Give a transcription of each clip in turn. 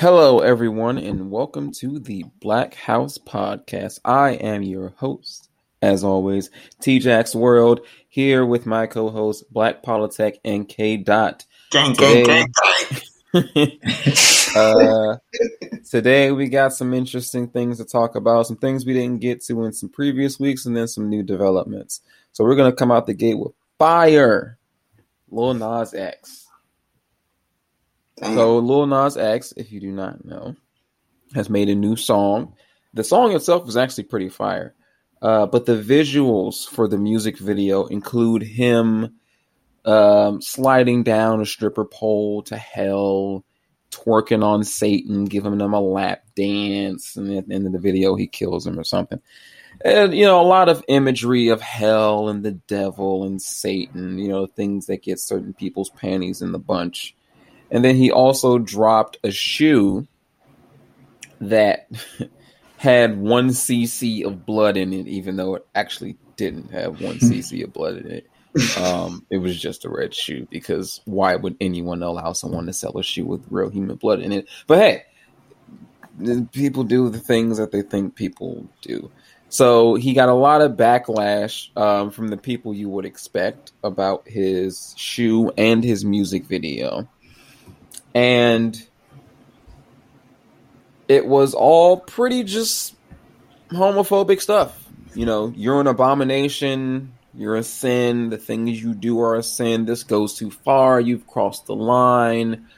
Hello, everyone, and welcome to the Black House Podcast. I am your host, as always, TJax World, here with my co-host, Black Politics and K. Dot. Gang, gang, gang, gang. uh, today we got some interesting things to talk about, some things we didn't get to in some previous weeks, and then some new developments. So we're gonna come out the gate with fire, Lil Nas X. Damn. So Lil Nas X, if you do not know, has made a new song. The song itself is actually pretty fire, uh, but the visuals for the music video include him um, sliding down a stripper pole to hell, twerking on Satan, giving him a lap dance, and at the end of the video, he kills him or something. And you know, a lot of imagery of hell and the devil and Satan. You know, things that get certain people's panties in the bunch. And then he also dropped a shoe that had one cc of blood in it, even though it actually didn't have one cc of blood in it. Um, it was just a red shoe because why would anyone allow someone to sell a shoe with real human blood in it? But hey, people do the things that they think people do. So he got a lot of backlash um, from the people you would expect about his shoe and his music video and it was all pretty just homophobic stuff. You know, you're an abomination, you're a sin, the things you do are a sin, this goes too far, you've crossed the line.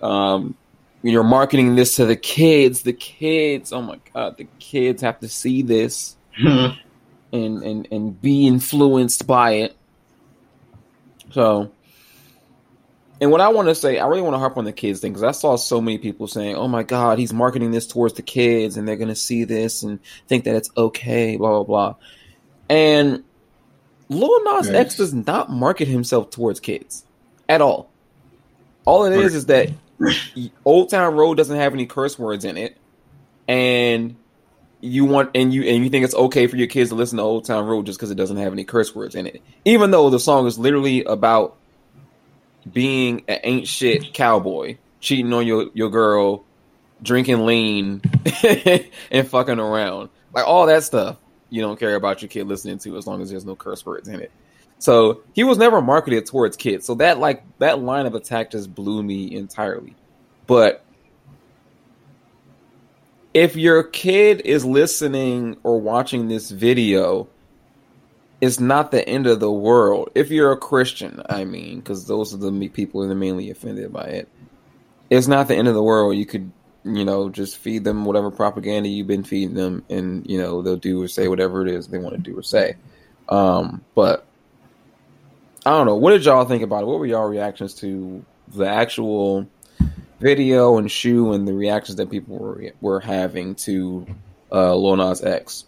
Um, you're marketing this to the kids, the kids, oh my god, the kids have to see this and, and, and be influenced by it. So and what I want to say, I really want to harp on the kids thing because I saw so many people saying, "Oh my God, he's marketing this towards the kids, and they're going to see this and think that it's okay." Blah blah blah. And Lil Nas Yes. X does not market himself towards kids at all. All it is is that Old Town Road doesn't have any curse words in it, and you want and you and you think it's okay for your kids to listen to Old Town Road just because it doesn't have any curse words in it, even though the song is literally about being an ain't shit cowboy, cheating on your your girl, drinking lean, and fucking around, like all that stuff. You don't care about your kid listening to as long as there's no curse words in it. So he was never marketed towards kids. So that like that line of attack just blew me entirely. But if your kid is listening or watching this video, it's not the end of the world. If you're a Christian, I mean, because those are the people that are mainly offended by it. It's not the end of the world. You could, you know, just feed them whatever propaganda you've been feeding them, and you know they'll do or say whatever it is they want to do or say. Um, but I don't know. What did y'all think about it? What were y'all reactions to the actual video and shoe and the reactions that people were were having to uh, Nas X?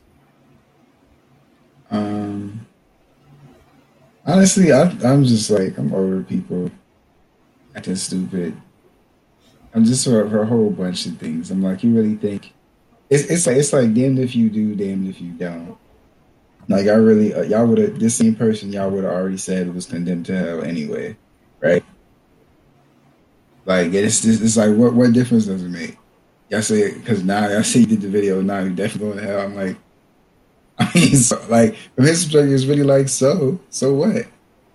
Um, honestly, I, I'm just like I'm over people acting stupid. I'm just for, for a whole bunch of things. I'm like, you really think it's it's like it's like damned if you do, damned if you don't. Like I really, uh, y'all would have this same person y'all would have already said was condemned to hell anyway, right? Like it's just it's like what what difference does it make? Y'all say because now y'all see did the video now you definitely going to hell. I'm like, I mean, so, like from his perspective, it's really like so so what?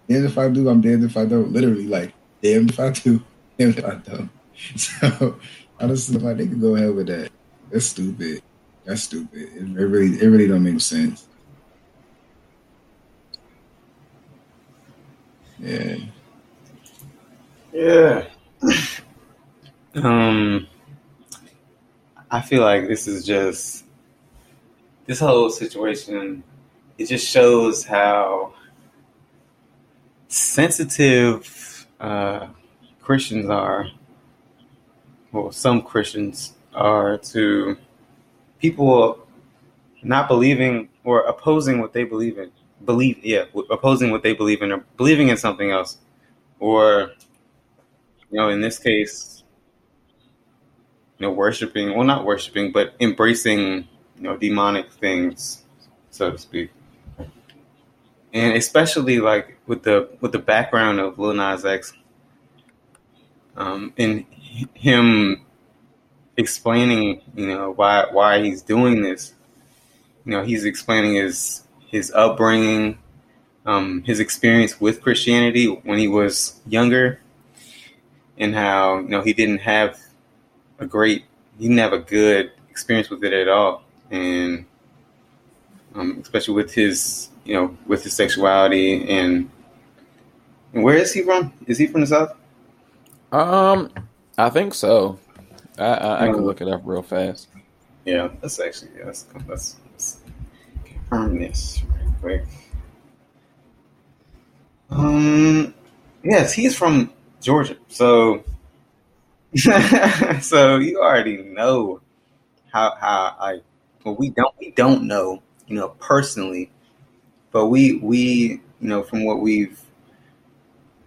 Damned if I do, I'm damned if I don't. Literally, like damned if I do, damned if I don't. So I don't honestly, like they could go ahead with that. That's stupid. That's stupid. It, it really it really don't make sense. Yeah. Yeah. um, I feel like this is just this whole situation. It just shows how sensitive uh, Christians are. Well, some Christians are to people not believing or opposing what they believe in. Believe, yeah, opposing what they believe in or believing in something else, or you know, in this case, you know, worshiping, well, not worshiping, but embracing, you know, demonic things, so to speak. And especially like with the with the background of Lil Nas X, um, and him explaining, you know, why why he's doing this. You know, he's explaining his his upbringing, um, his experience with Christianity when he was younger, and how you know he didn't have a great, he didn't have a good experience with it at all, and um, especially with his, you know, with his sexuality and, and where is he from? Is he from the south? Um, I think so. I I, I can look it up real fast. Yeah, let's actually yeah, let's, let's, let's confirm this real quick. Um, yes, he's from Georgia, so so you already know how how I well we don't we don't know you know personally, but we we you know from what we've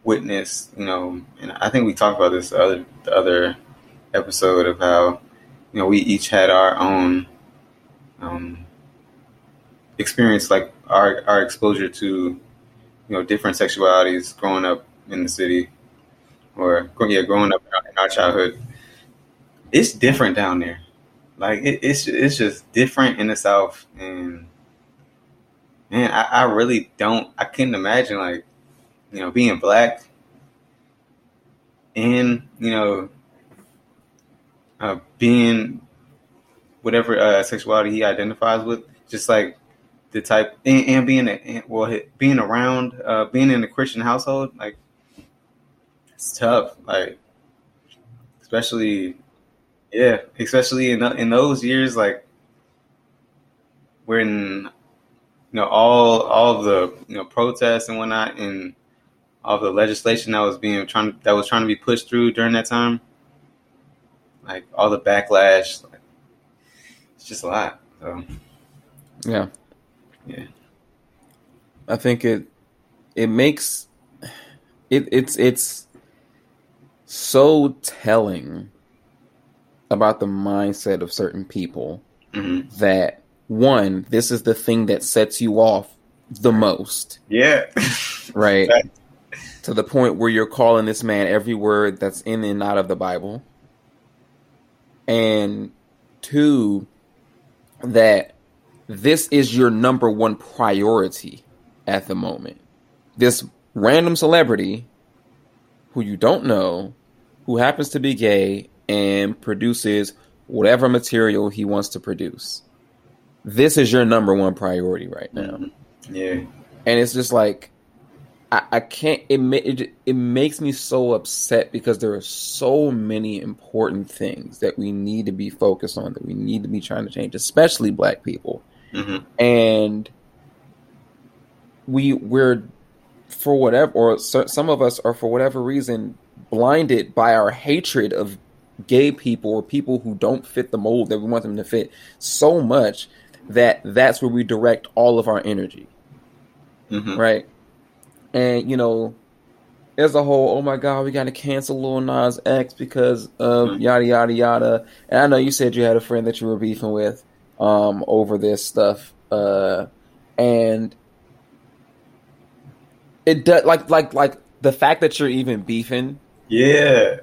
witnessed you know and I think we talked about this the other the other episode of how you know we each had our own um, experience like our our exposure to you know different sexualities growing up in the city or yeah growing up in our childhood. It's different down there like it, it's it's just different in the south and man I, I really don't i couldn't imagine like you know being black and you know uh, being whatever uh, sexuality he identifies with, just like the type and, and being a, well being around uh, being in a Christian household, like it's tough. Like especially yeah, especially in in those years, like when you know all all the you know protests and whatnot and all the legislation that was being trying that was trying to be pushed through during that time like all the backlash. Like, it's just a lot. So Yeah. yeah, I think it it makes it it's it's so telling about the mindset of certain people hmm that one, this is the thing that sets you off the most, yeah, right? To the point where you're calling this man every word that's in and out of the Bible. And two, that this is your number one priority at the moment. This random celebrity who you don't know, who happens to be gay and produces whatever material he wants to produce. This is your number one priority right now. yeah, And it's just like, I, I can't, it, it, it makes me so upset because there are so many important things that we need to be focused on, that we need to be trying to change, especially black people hmm and we we're for whatever or so- some of us are for whatever reason blinded by our hatred of gay people or people who don't fit the mold that we want them to fit so much that that's where we direct all of our energy. Hmm right? And you know there's a whole oh my god we got to cancel Lil Nas X because of Mhm. yada yada yada. And I know you said you had a friend that you were beefing with um over this stuff uh and it does like like like the fact that you're even beefing yeah.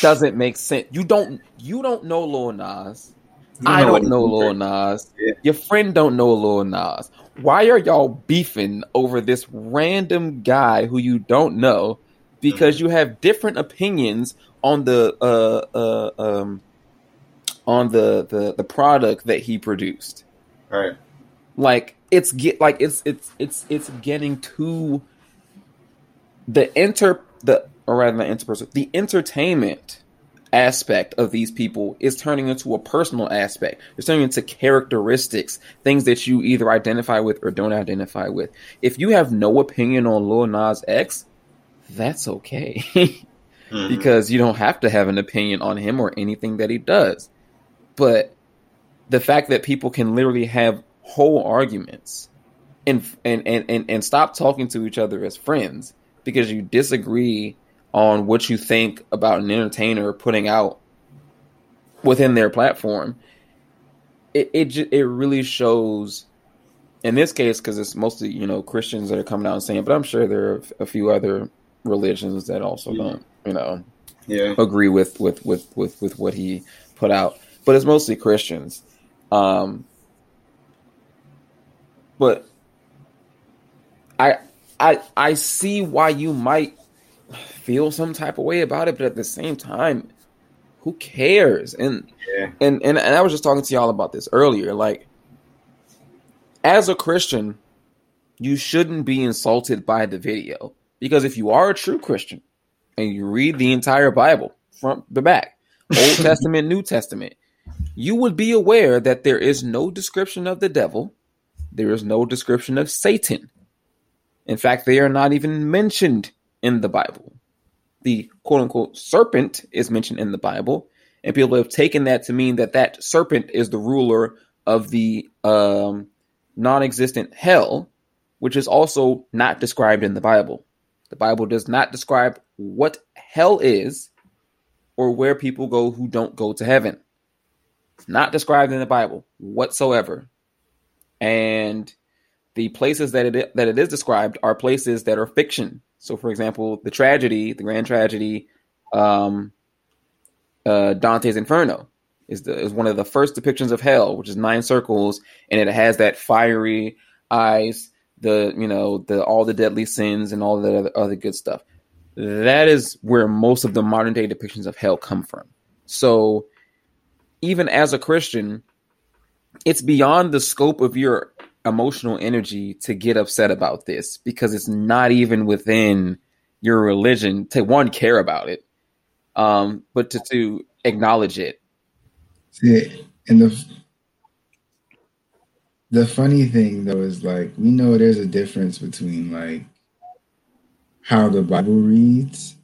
doesn't make sense you don't you don't know Lil Nas You I what don't know Lil. Nas. Yeah. Your friend don't know Lil Nas. Why are y'all beefing over this random guy who you don't know because Mm-hmm. you have different opinions on the uh uh um on the the the product that he produced? Right. Like it's get like it's it's it's it's getting to the inter the or rather not interpersonal the entertainment aspect of these people is turning into a personal aspect. It's turning into characteristics, things that you either identify with or don't identify with. If you have no opinion on Lil Nas X, that's okay. Mhm. because you don't have to have an opinion on him or anything that he does. But the fact that people can literally have whole arguments and and and and, and stop talking to each other as friends because you disagree on what you think about an entertainer putting out within their platform it it, it really shows in this case because it's mostly you know christians that are coming out and saying but i'm sure there are a few other religions that also Yeah. don't you know yeah. agree with with with with with what he put out but it's mostly Christians. Um, but I I I see why you might feel some type of way about it, but at the same time, who cares? And Yeah. and and, and I was just talking to y'all about this earlier. Like, as a Christian, you shouldn't be insulted by the video because if you are a true Christian and you read the entire Bible front to back, Old Testament, New Testament, you would be aware that there is no description of the devil, there is no description of Satan. In fact, they are not even mentioned in the Bible. The quote unquote serpent is mentioned in the Bible, and people have taken that to mean that that serpent is the ruler of the um, non existent hell, which is also not described in the Bible. The Bible does not describe what hell is or where people go who don't go to heaven. It's not described in the Bible whatsoever. And the places that it that it is described are places that are fiction. So, for example, the tragedy, the grand tragedy, um, uh, Dante's Inferno is the is one of the first depictions of hell, which is nine circles, and it has that fiery eyes, the you know the all the deadly sins and all the other, other good stuff. That is where most of the modern day depictions of hell come from. So, even as a Christian, it's beyond the scope of your emotional energy to get upset about this because it's not even within your religion to one care about it um but to, to acknowledge it See, and the the funny thing though is like we know there's a difference between like how the Bible reads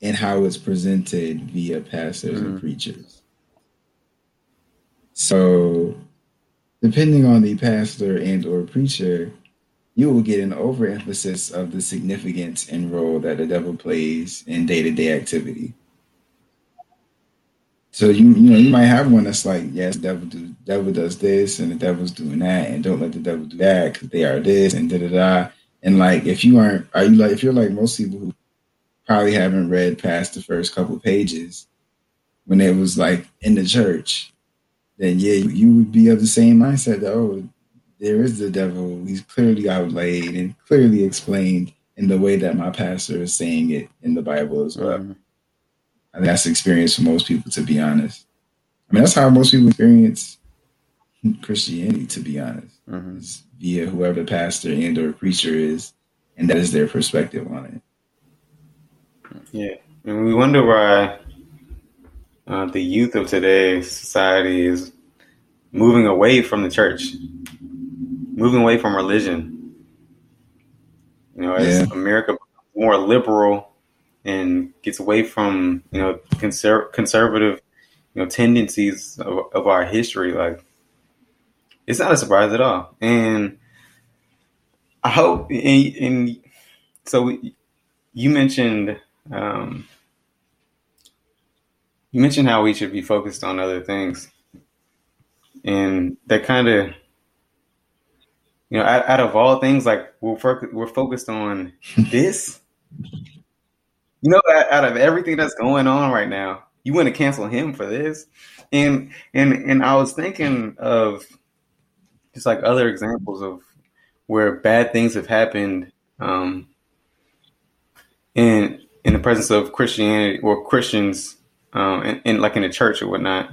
and how it's presented via pastors and Mhm. preachers. So, depending on the pastor and or preacher, you will get an overemphasis of the significance and role that the devil plays in day-to-day activity. So you you know you might have one that's like yes, devil do devil does this and the devil's doing that and don't let the devil do that because they are this and da da da. And like if you aren't, are you like if you're like most people who probably haven't read past the first couple pages when it was like in the church, then yeah, you, would be of the same mindset that oh, there is the devil. He's clearly outlaid and clearly explained in the way that my pastor is saying it in the Bible as well. Mhm. I think that's the experience for most people, to be honest. I mean, that's how most people experience Christianity, to be honest, Mhm. is via whoever the pastor and or preacher is, and that is their perspective on it. Yeah, and we wonder why uh, the youth of today's society is moving away from the church, moving away from religion. You know, as Yeah. America more liberal and gets away from you know conser- conservative you know tendencies of, of our history, like it's not a surprise at all. And I hope, and, and so you mentioned um, you mentioned how we should be focused on other things, and that kind of, you know, out, out of all things, like we're fo- we're focused on this. You know, out, out of everything that's going on right now, you want to cancel him for this, and and and I was thinking of just like other examples of where bad things have happened um, in in the presence of Christianity or Christians, um, and, and like in the church or whatnot,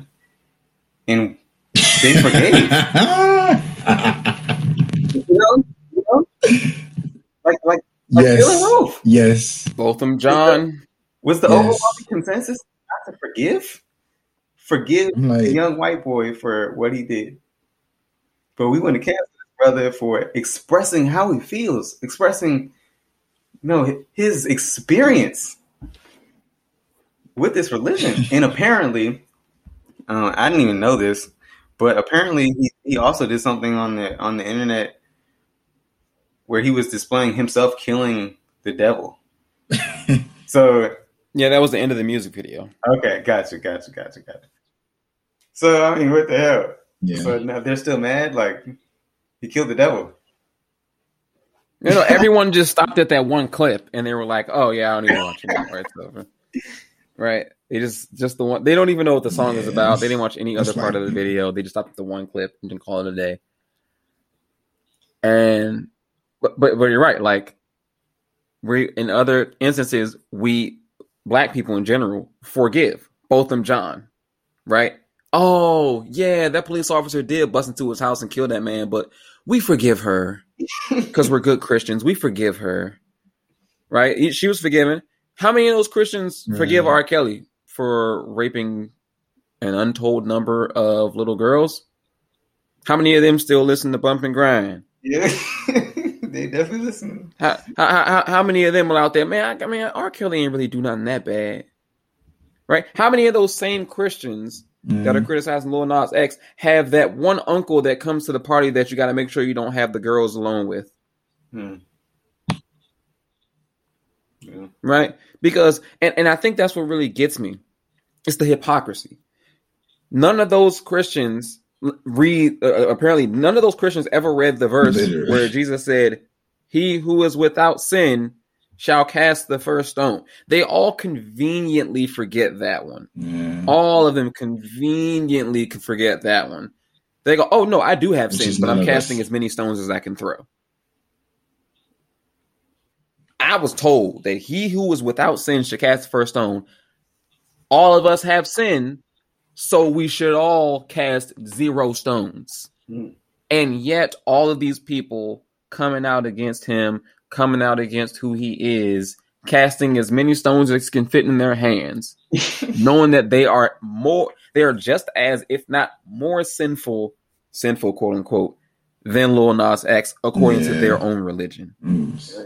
and they forgave. you know, you know, like like like Yes. Bill and Ruth. yes. Botham Jean Was the Yes. overwhelming consensus not to forgive? Forgive I'm the young white boy for what he did. But we want to cancel his brother for expressing how he feels, expressing, you know, his experience with this religion. and apparently, uh, I didn't even know this, but apparently he, he also did something on the on the internet where he was displaying himself killing the devil. so yeah that was the end of the music video Okay, gotcha, gotcha, gotcha, gotcha. So I mean, what the hell? yeah. So now they're still mad? Like he killed the devil? you know everyone just stopped at that one clip and they were like oh yeah i don't even watch it anymore it's over right They just just the one. They don't even know what the song is about. They didn't watch any other part like- of the video. They just stopped at the one clip and then call it a day. And but but, but you're right. Like we in other instances, we black people in general forgive Botham Jean, right? Oh yeah, that police officer did bust into his house and kill that man, but we forgive her because we're good Christians. We forgive her, right? She was forgiven. How many of those Christians forgive R. Kelly for raping an untold number of little girls? How many of them still listen to Bump and Grind? Yeah, they definitely listen. How, how, how, how many of them are out there? Man, I, I mean, R. Kelly ain't really do nothing that bad, right? How many of those same Christians that are Mhm. criticizing Lil Nas X have that one uncle that comes to the party that you got to make sure you don't have the girls alone with, Hmm. Yeah. right? Because and, and I think that's what really gets me. It's the hypocrisy. None of those Christians read. Uh, apparently, none of those Christians ever read the verse Literally. where Jesus said, "He who is without sin shall cast the first stone." They all conveniently forget that one. All of them conveniently can forget that one. They go, "Oh no, I do have Which sins, but I'm casting us. as many stones as I can throw." I was told that he who was without sin should cast the first stone. All of us have sin, so we should all cast zero stones. Hmm. And yet, all of these people coming out against him, coming out against who he is, casting as many stones as can fit in their hands, knowing that they are more, they are just as, if not more sinful, sinful, quote unquote, than Lil Nas X, according to their own religion. Oops.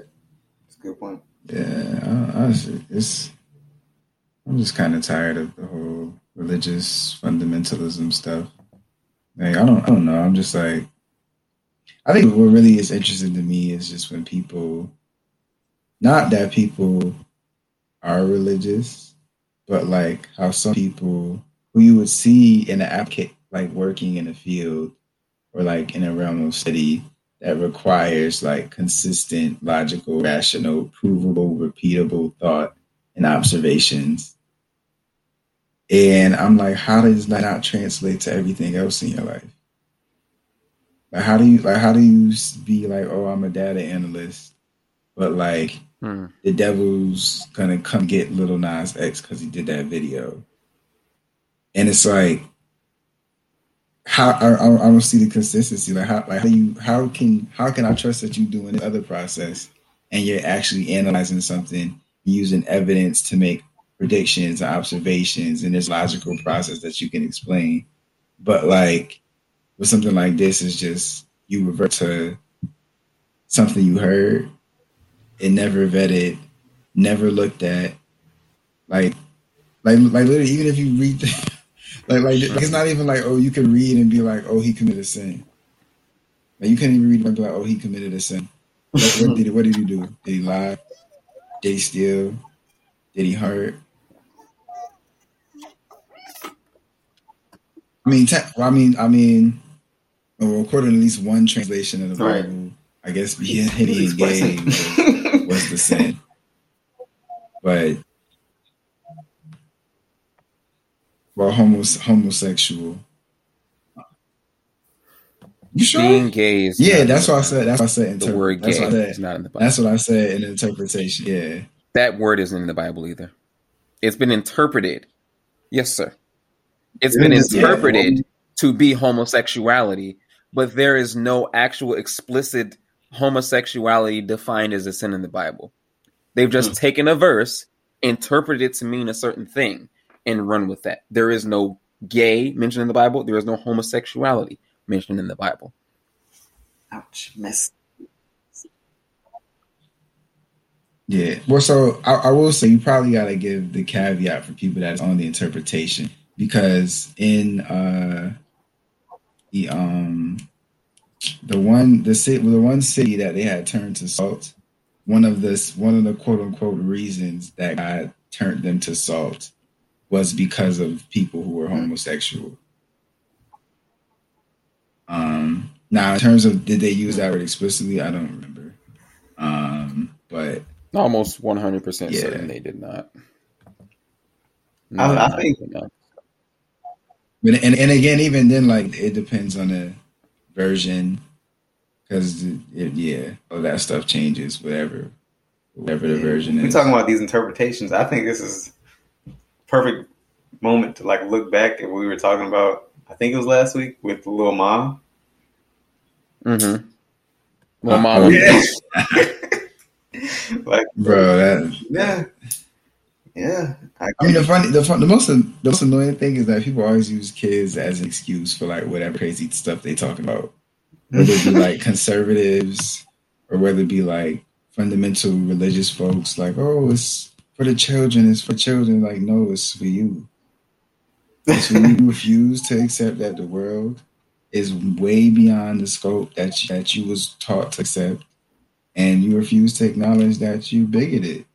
Good point. Yeah, I- honestly, it's. I'm just kind of tired of the whole religious fundamentalism stuff. Like, I don't, I don't know. I'm just like, I think what really is interesting to me is just when people, not that people are religious, but like how some people who you would see in the app, like working in a field or like in a realm of study that requires like consistent, logical, rational, provable, repeatable thought and observations. And I'm like, how does that not translate to everything else in your life? Like, how do you like? How do you be like, oh, I'm a data analyst, but like Hmm. the devil's gonna come get Little Nas X because he did that video, and it's like, how I, I don't see the consistency. Like, how like how you how can how can I trust that you're doing the other process and you're actually analyzing something using evidence to make predictions and observations and this logical process that you can explain, but like with something like this is just you revert to something you heard and never vetted, never looked at. Like, like, like literally, even if you read, like, like it's not even like, oh, you can read and be like, oh, he committed a sin. Like, you can't even read and be like, oh, he committed a sin. What, what did he, what did he do? Did he lie? Did he steal? Did he hurt? I mean, te- well, I mean, I mean, oh, well, according to at least one translation of the Right. Bible, I guess being hitting gay was, was the sin. But well, homos- homosexual. You sure? Being gay is yeah, that's what I said. That's what I said. The word that's gay what I is not in the Bible. That's what I said in interpretation. Yeah. that word isn't in the Bible either. It's been interpreted. Yes, sir. It's been It is, yeah. interpreted to be homosexuality, but there is no actual explicit homosexuality defined as a sin in the Bible. They've just Hmm. taken a verse, interpreted it to mean a certain thing, and run with that. There is no gay mentioned in the Bible. There is no homosexuality mentioned in the Bible. Ouch, mess. Yeah. Well, so I, I will say you probably got to give the caveat for people that's on the interpretation because in uh the um the one the city the one city that they had turned to salt one of this one of the quote unquote reasons that God turned them to salt was because of people who were homosexual. Um now in terms of did they use that word explicitly, I don't remember. Um but Almost 100% certain they did not. No, I no, think- no. But and and again, even then, like it depends on the version, because yeah, all that stuff changes, whatever, whatever the version is. We're is. talking about these interpretations. I think this is perfect moment to like look back at what we were talking about. I think it was last week with Lil Ma. Mm-hmm. Well, Uh, mom, Yeah. like Bro, that yeah, yeah. I, I mean, the funny, the fun, the most, the most annoying thing is that people always use kids as an excuse for like whatever crazy stuff they talk about, whether it be like conservatives or whether it be like fundamental religious folks. Like, oh, it's for the children. It's for children. Like, no, it's for you. It's when you refuse to accept that the world is way beyond the scope that you, that you was taught to accept, and you refuse to acknowledge that you bigoted.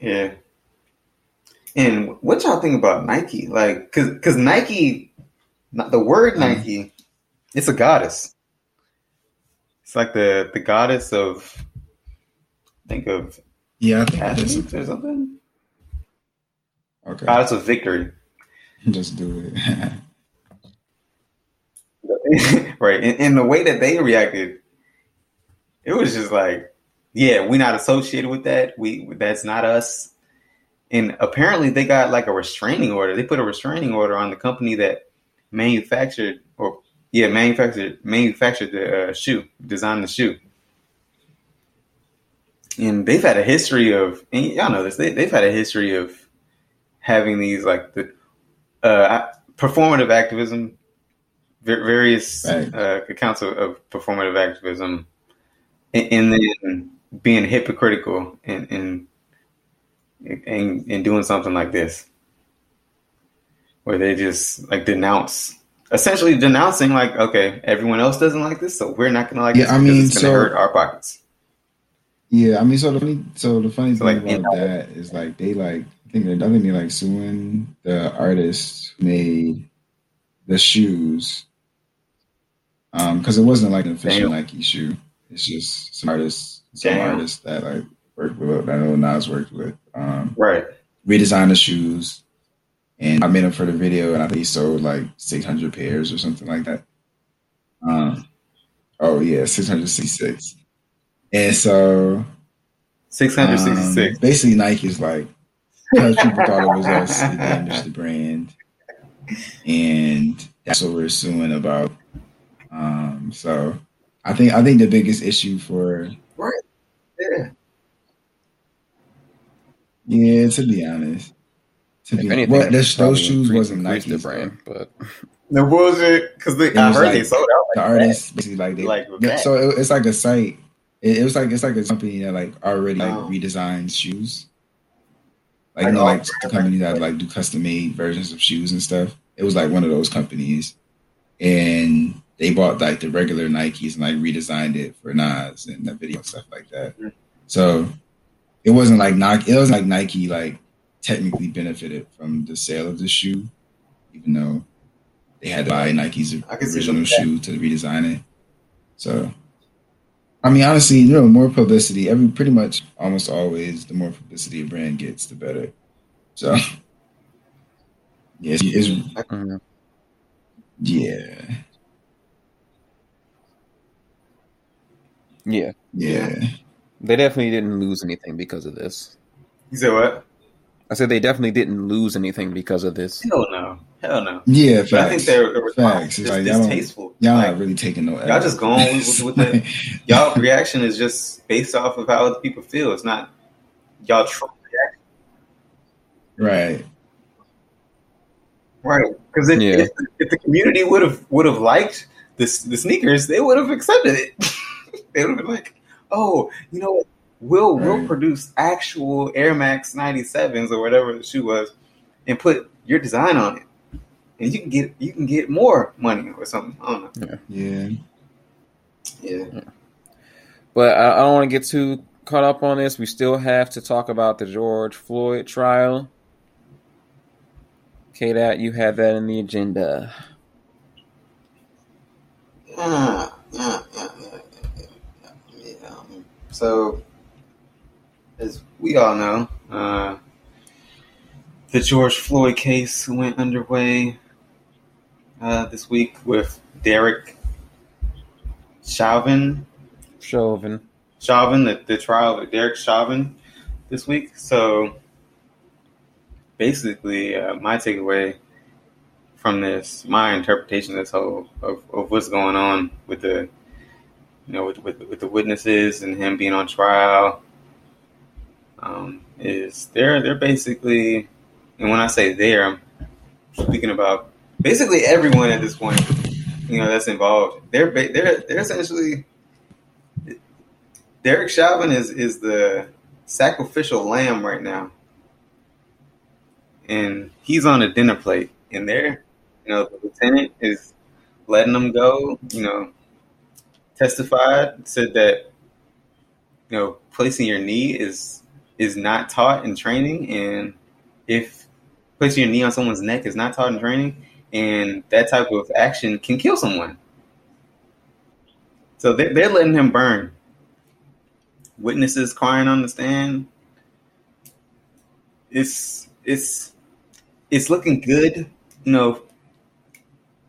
yeah. And what y'all think about Nike? Like, cause, cause Nike, the word uh-huh. Nike, it's a goddess. It's like the the goddess of, think of Yeah, I think that's athletes or something. okay. Goddess of victory. Just do it. right. And, and the way that they reacted, it was just like, yeah, we're not associated with that. We that's not us. And apparently they got like a restraining order. They put a restraining order on the company that manufactured or yeah, manufactured manufactured the uh, shoe, designed the shoe. And they've had a history of, and y'all know this. They, they've had a history of having these like the uh, performative activism, various Right. uh, accounts of, of performative activism, and, and then being hypocritical and and and and doing something like this, where they just like denounce, essentially denouncing like, okay, everyone else doesn't like this, so we're not gonna like Yeah, this I mean, it's gonna so- hurt our pockets. Yeah, I mean, so the funny, so the funny So, thing like, about you that is like they like I think they're I think they're like suing the artist made the shoes, um, because it wasn't like an official Damn. Nike shoe. It's just some artists, some Damn. artists that like worked with, that I know Nas worked with, um, Right. redesigned the shoes, and I made them for the video, and I think he sold like six hundred pairs or something like that. Um, oh yeah, six hundred sixty-six, and so Six hundred sixty-six. um, basically, Nike's like because people thought it was us, it damaged the brand, and that's what we're suing about. Um, so I think I think the biggest issue for right, yeah. yeah, to be honest, to if be anything, well, it those, those shoes wasn't increased Nike's the brand, brand. but The bullshit because It I heard like- they sold out. The Like artists basically like they Like, with yeah, so it, it's like a site. It, it was like it's like a company that like already like Oh. redesigns shoes. Like Like you know, like the company that like do custom made versions of shoes and stuff. It was like one of those companies, and they bought like the regular Nikes and like redesigned it for Nas and the video and stuff like that. So it wasn't like Nike. It was like Nike like technically benefited from the sale of the shoe, even though they had to buy Nike's I original shoe to redesign it. So, I mean, honestly, you know, more publicity. Every pretty much almost always, the more publicity a brand gets, the better. So, yeah, it's, it's mhm. yeah, yeah, yeah. they definitely didn't lose anything because of this. You said what? I said they definitely didn't lose anything because of this. Hell no. Hell no. Yeah, But I think facts. they're, they're Facts. It's just like, y'all don't- distasteful. Y'all Like, not really taking no. y'all just going with- with the- y'all reaction is just based off of how other people feel. It's not y'all true reaction. right. Right. Because if, Yeah. if, if the community would have would have liked this the sneakers, they would have accepted it. they would have been like, oh, you know? We'll we'll produce actual Air Max 97s or whatever the shoe was and put your design on it. And you can get you can get more money or something. I don't know. Yeah. Yeah. But I, I don't want to get too caught up on this. We still have to talk about the George Floyd trial. Okay, that you have that in the agenda. Yeah, yeah, yeah, yeah, yeah, yeah, yeah. Um, So, as we all know, uh, the George Floyd case went underway uh, this week with Derek Chauvin. Chauvin. Chauvin, the, the trial of Derek Chauvin this week. So basically, uh, my takeaway from this, my interpretation of this whole of, of what's going on with the, you know, with, with, with the witnesses and him being on trial, um, is they're they're basically, and when I say they're, I'm speaking about basically everyone at this point, you know, that's involved. They're they're they're essentially Derek Chauvin is is the sacrificial lamb right now, and he's on a dinner plate, and there, you know, the lieutenant is letting him go. You know, testified said that you know placing your knee is is not taught in training, and if placing your knee on someone's neck is not taught in training, and that type of action can kill someone. So they're, they're letting him burn. Witnesses crying on the stand. It's it's it's looking good, you know,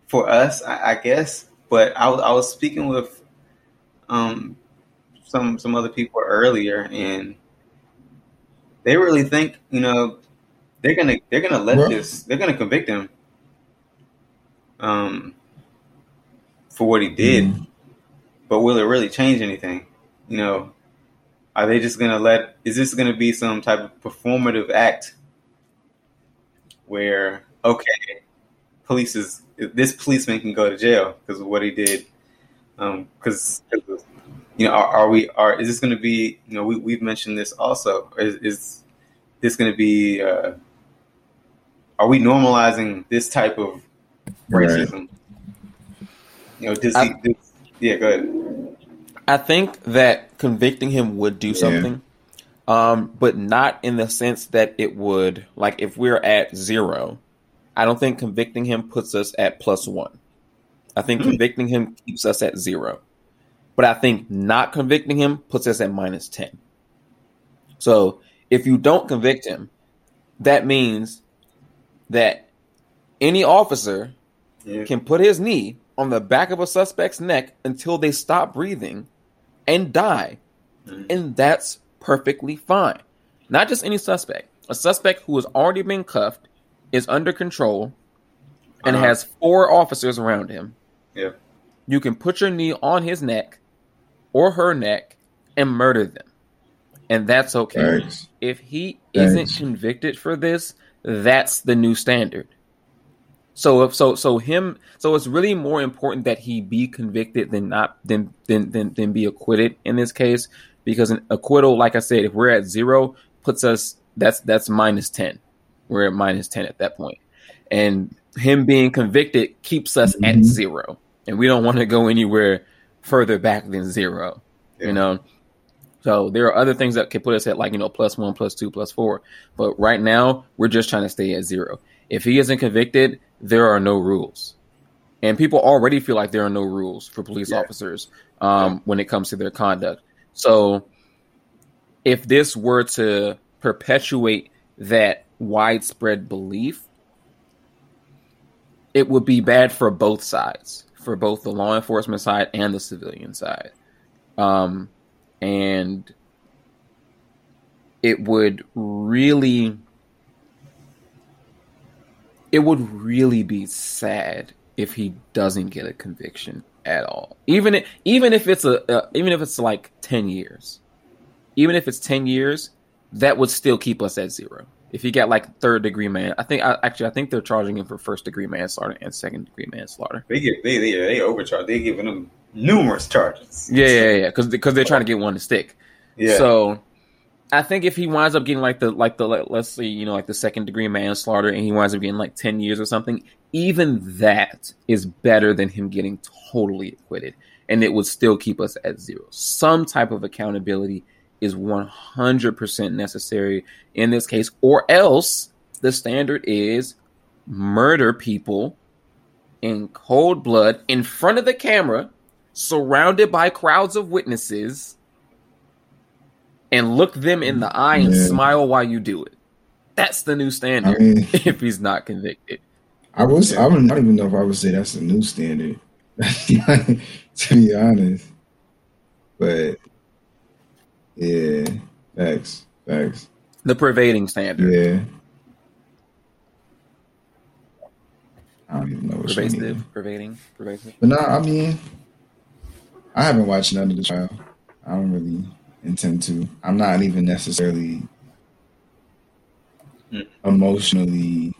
for us, I, I guess. But I, I was speaking with um, some some other people earlier, and they really think, you know, they're gonna they're gonna let Well- this they're gonna convict him um, for what he did. Mhm. But will it really change anything? You know, are they just gonna let? Is this gonna be some type of performative act where okay, police is this policeman can go to jail because of what he did? Because you know, are, are we are is this gonna be? You know, we we've mentioned this also. Is, is this gonna be? Uh, are we normalizing this type of Right. racism? You know, does I- he? Does, yeah, go ahead. I think that convicting him would do Yeah. something, um, but not in the sense that it would like if we're at zero. I don't think convicting him puts us at plus one. I think convicting him keeps us at zero, but I think not convicting him puts us at minus ten. So if you don't convict him, that means that any officer Yeah. can put his knee on the back of a suspect's neck until they stop breathing and die. Mhm. And that's perfectly fine. Not just any suspect, a suspect who has already been cuffed, is under control, and Uh-huh. has four officers around him. Yeah. You can put your knee on his neck or her neck and murder them. And that's okay. Facts. If he isn't convicted for this, that's the new standard. So if so so him so it's really more important that he be convicted than not than than than, than be acquitted in this case because an acquittal like I said if we're at 0 puts us that's that's minus 10. We're at minus 10 at that point. And him being convicted keeps us at Mhm. 0 and we don't want to go anywhere further back than 0 Yeah. you know so there are other things that can put us at like you know plus one plus two plus four but right now we're just trying to stay at zero if he isn't convicted there are no rules. And people already feel like there are no rules for police Yeah. officers um, when it comes to their conduct. So if this were to perpetuate that widespread belief it would be bad for both sides for both the law enforcement side and the civilian side. Um, and it would really it would really be sad if he doesn't get a conviction at all even if, even if it's a uh, even if it's like 10 years even if it's 10 years that would still keep us at zero if he got like third degree man i think I, actually i think they're charging him for first degree manslaughter and second degree manslaughter They get they they they overcharge. They giving them numerous charges. yeah yeah yeah because because they're trying to get one to stick Yeah. So I think if he winds up getting like the like the like, let's see, you know like the second degree manslaughter and he winds up getting like ten years or something, even that is better than him getting totally acquitted, and it would still keep us at zero. Some type of accountability is one hundred percent necessary in this case, or else the standard is murder people in cold blood in front of the camera, surrounded by crowds of witnesses and look them in the eye and Yeah. smile while you do it. That's the new standard. I mean, if he's not convicted, I was. I don't, don't even know if I would say that's the new standard. to be honest, but yeah, facts, facts. the pervading standard, Yeah. I don't even know what's pervasive, pervading, pervasive. But no, I mean, I haven't watched none of the trial. I don't really intend to. I'm not even necessarily emotionally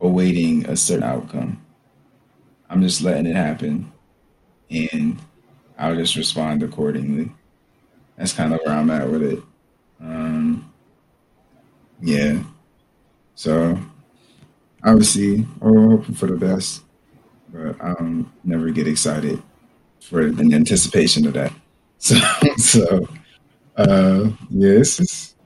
awaiting a certain outcome. I'm just letting it happen, and I'll just respond accordingly. That's kind of where I'm at with it. Um, yeah. So obviously, we're hoping for the best, but I don't never get excited for in anticipation of that. So, so uh, yeah, just,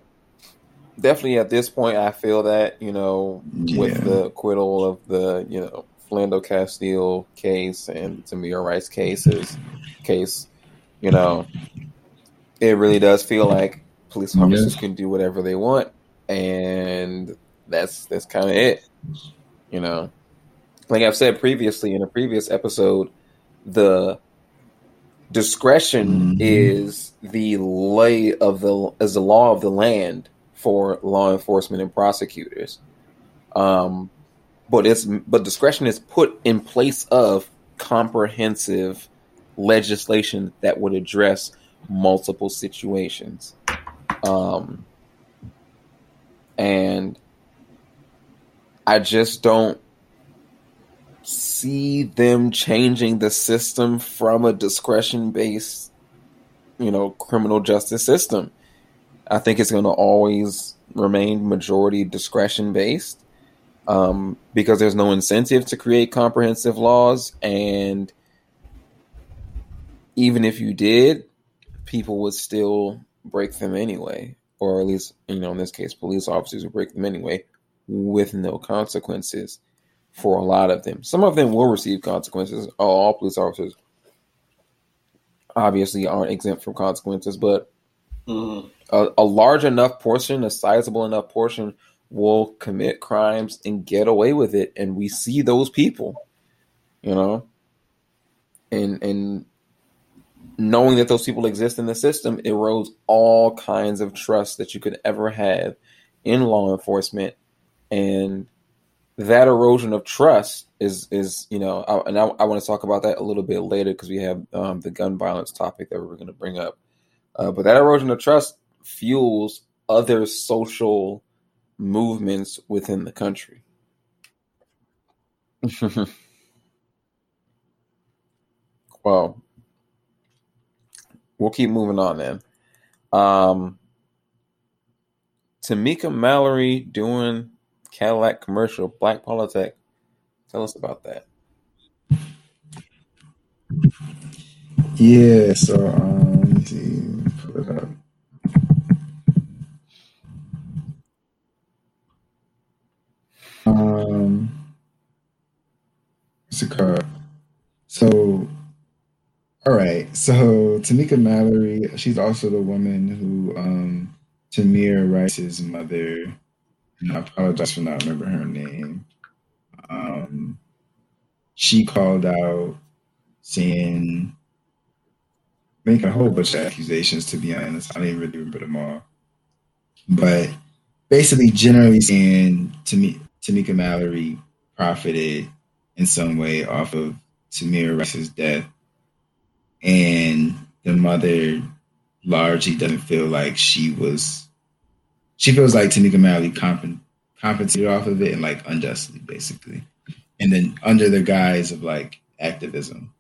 Definitely at this point, I feel that you know with the acquittal of the you know Philando Castile case and Tamir Rice cases case, you know, it really does feel like police officers can do whatever they want, and that's that's kind of it. You know, like I've said previously in a previous episode, the discretion Mhm. is the lay of the is the law of the land for law enforcement and prosecutors. Um, but it's but discretion is put in place of comprehensive legislation that would address multiple situations. Um, and I just don't see them changing the system from a discretion based, you know, criminal justice system. I think it's going to always remain majority discretion based um, because there's no incentive to create comprehensive laws. And even if you did, people would still break them anyway, or at least, you know, in this case, police officers would break them anyway with no consequences for a lot of them. Some of them will receive consequences. All police officers obviously aren't exempt from consequences, but Mhm. a, a large enough portion, a sizable enough portion, will commit crimes and get away with it, and we see those people, you know, and and knowing that those people exist in the system erodes all kinds of trust that you could ever have in law enforcement, and that erosion of trust is is you know, I, and I, I want to talk about that a little bit later because we have um, the gun violence topic that we're going to bring up. Uh, but that erosion of trust fuels other social movements within the country. well, we'll keep moving on then. Um, Tamika Mallory doing Cadillac commercial, Black Politics. Tell us about that. yeah. So um, pull it up. Um, what's it? So, all right. So Tamika Mallory, she's also the woman who um, Tamir Rice's mother. And I apologize for not remembering her name. Um, she called out saying, making a whole bunch of accusations. To be honest, I didn't really remember them all, but basically, generally saying, Tami- Tamika Mallory profited in some way off of Tamir Rice's death, and the mother largely doesn't feel like she was. She feels like Tamika Mallory compen- compensated off of it and like unjustly, basically, and then under the guise of like activism.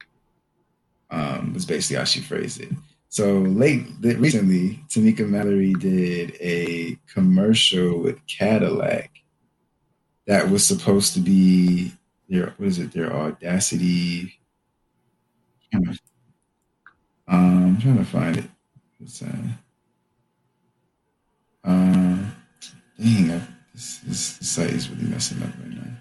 Um, was basically how she phrased it. So late recently, Tamika Mallory did a commercial with Cadillac that was supposed to be their what is it? Their audacity. Um, I'm trying to find it. It's, uh, uh, dang, I, this, this, this site is really messing up right now.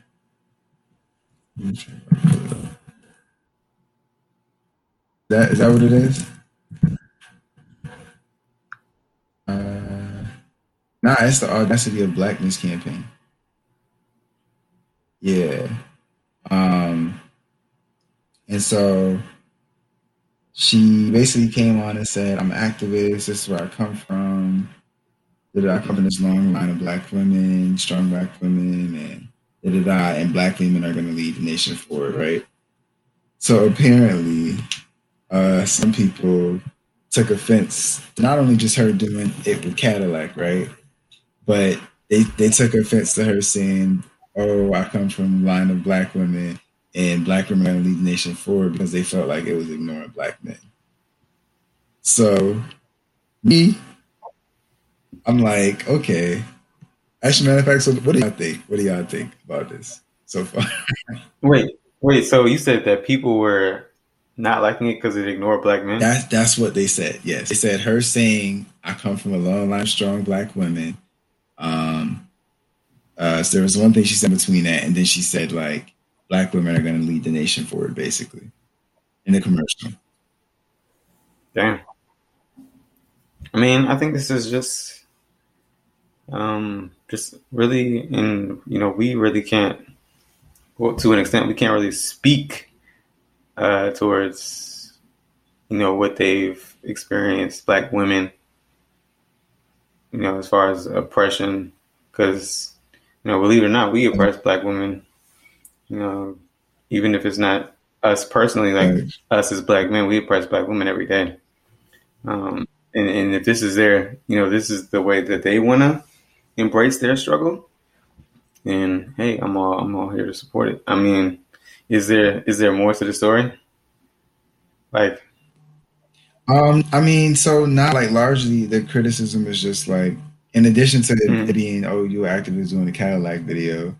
That is that what it is? Uh, nah, it's the Audacity of Blackness campaign. Yeah. Um, and so she basically came on and said, I'm an activist, this is where I come from. I come from this long line of black women, strong black women, and da da da, and black women are gonna lead the nation forward, right? So apparently, uh, some people took offense, not only just her doing it with Cadillac, right? But they, they took offense to her saying oh, I come from a line of black women and black women are going to lead the nation forward because they felt like it was ignoring black men. So, me, I'm like, okay. Actually, matter of fact, so what do y'all think? What do y'all think about this so far? wait, wait. So you said that people were not liking it because it ignored black men? That's that's what they said. Yes, they said her saying, "I come from a long line of strong black women." Um, uh, so there was one thing she said between that, and then she said like black women are going to lead the nation forward, basically, in the commercial. Damn. I mean, I think this is just, um, just really, and you know, we really can't, well, to an extent, we can't really speak uh, towards, you know, what they've experienced, black women, you know, as far as oppression, because you know, believe it or not, we oppress black women. You know, even if it's not us personally, like right. us as black men, we oppress black women every day. Um, and, and if this is their, you know, this is the way that they want to embrace their struggle, And hey, I'm all I'm all here to support it. I mean, is there is there more to the story? Like, um, I mean, so not like largely the criticism is just like in addition to mm. being, oh, you activists doing a Cadillac video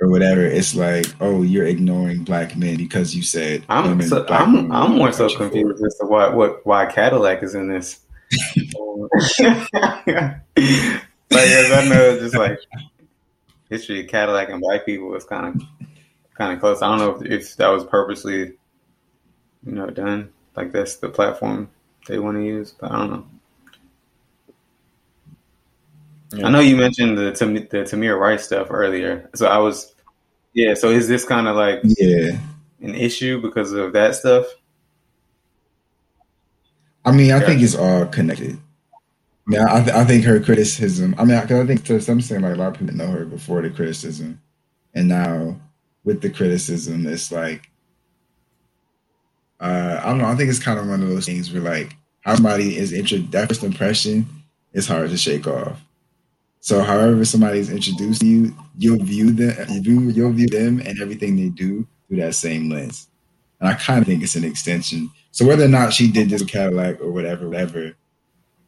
or whatever, it's like, oh, you're ignoring black men because you said I'm so, I'm, I'm more so confused as to why what why Cadillac is in this. like as I know, it's just like history of Cadillac and black people was kind of kind of close. I don't know if, if that was purposely, you know, done. Like that's the platform they want to use, but I don't know. Yeah. I know you mentioned the the Tamir Rice stuff earlier, so I was, yeah. So is this kind of like yeah an issue because of that stuff? I mean, I think it's all connected. Yeah, I, th- I think her criticism. I mean, I, I think to some extent, like a lot of people know her before the criticism, and now with the criticism, it's like uh, I don't know. I think it's kind of one of those things where like how somebody is intro that first impression is hard to shake off. So however somebody's introduced you, you'll view them, you you'll view them and everything they do through that same lens. And I kind of think it's an extension. So whether or not she did this Cadillac or whatever, whatever,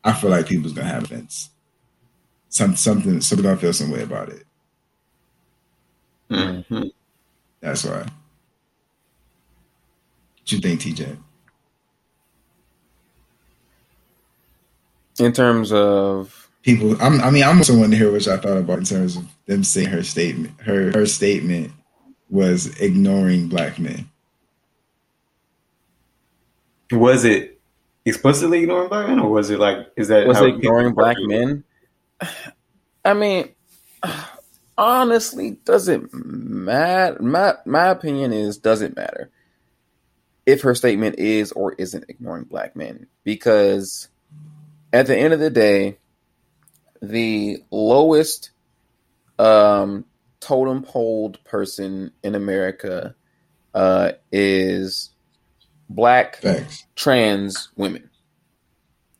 I feel like people's gonna have offense. Some something, something gonna feel some way about it. Mm-hmm. That's why. What you think, TJ? In terms of people. I'm, i mean, I'm also wanting to hear what I thought about in terms of them saying her statement. Her her statement was ignoring black men. Was it explicitly ignoring black men, or was it like is that was it ignoring black men? I mean, honestly, does it matter? My my opinion is does it matter if her statement is or isn't ignoring black men because at the end of the day the lowest um, totem pole person in America uh, is black Thanks. trans women.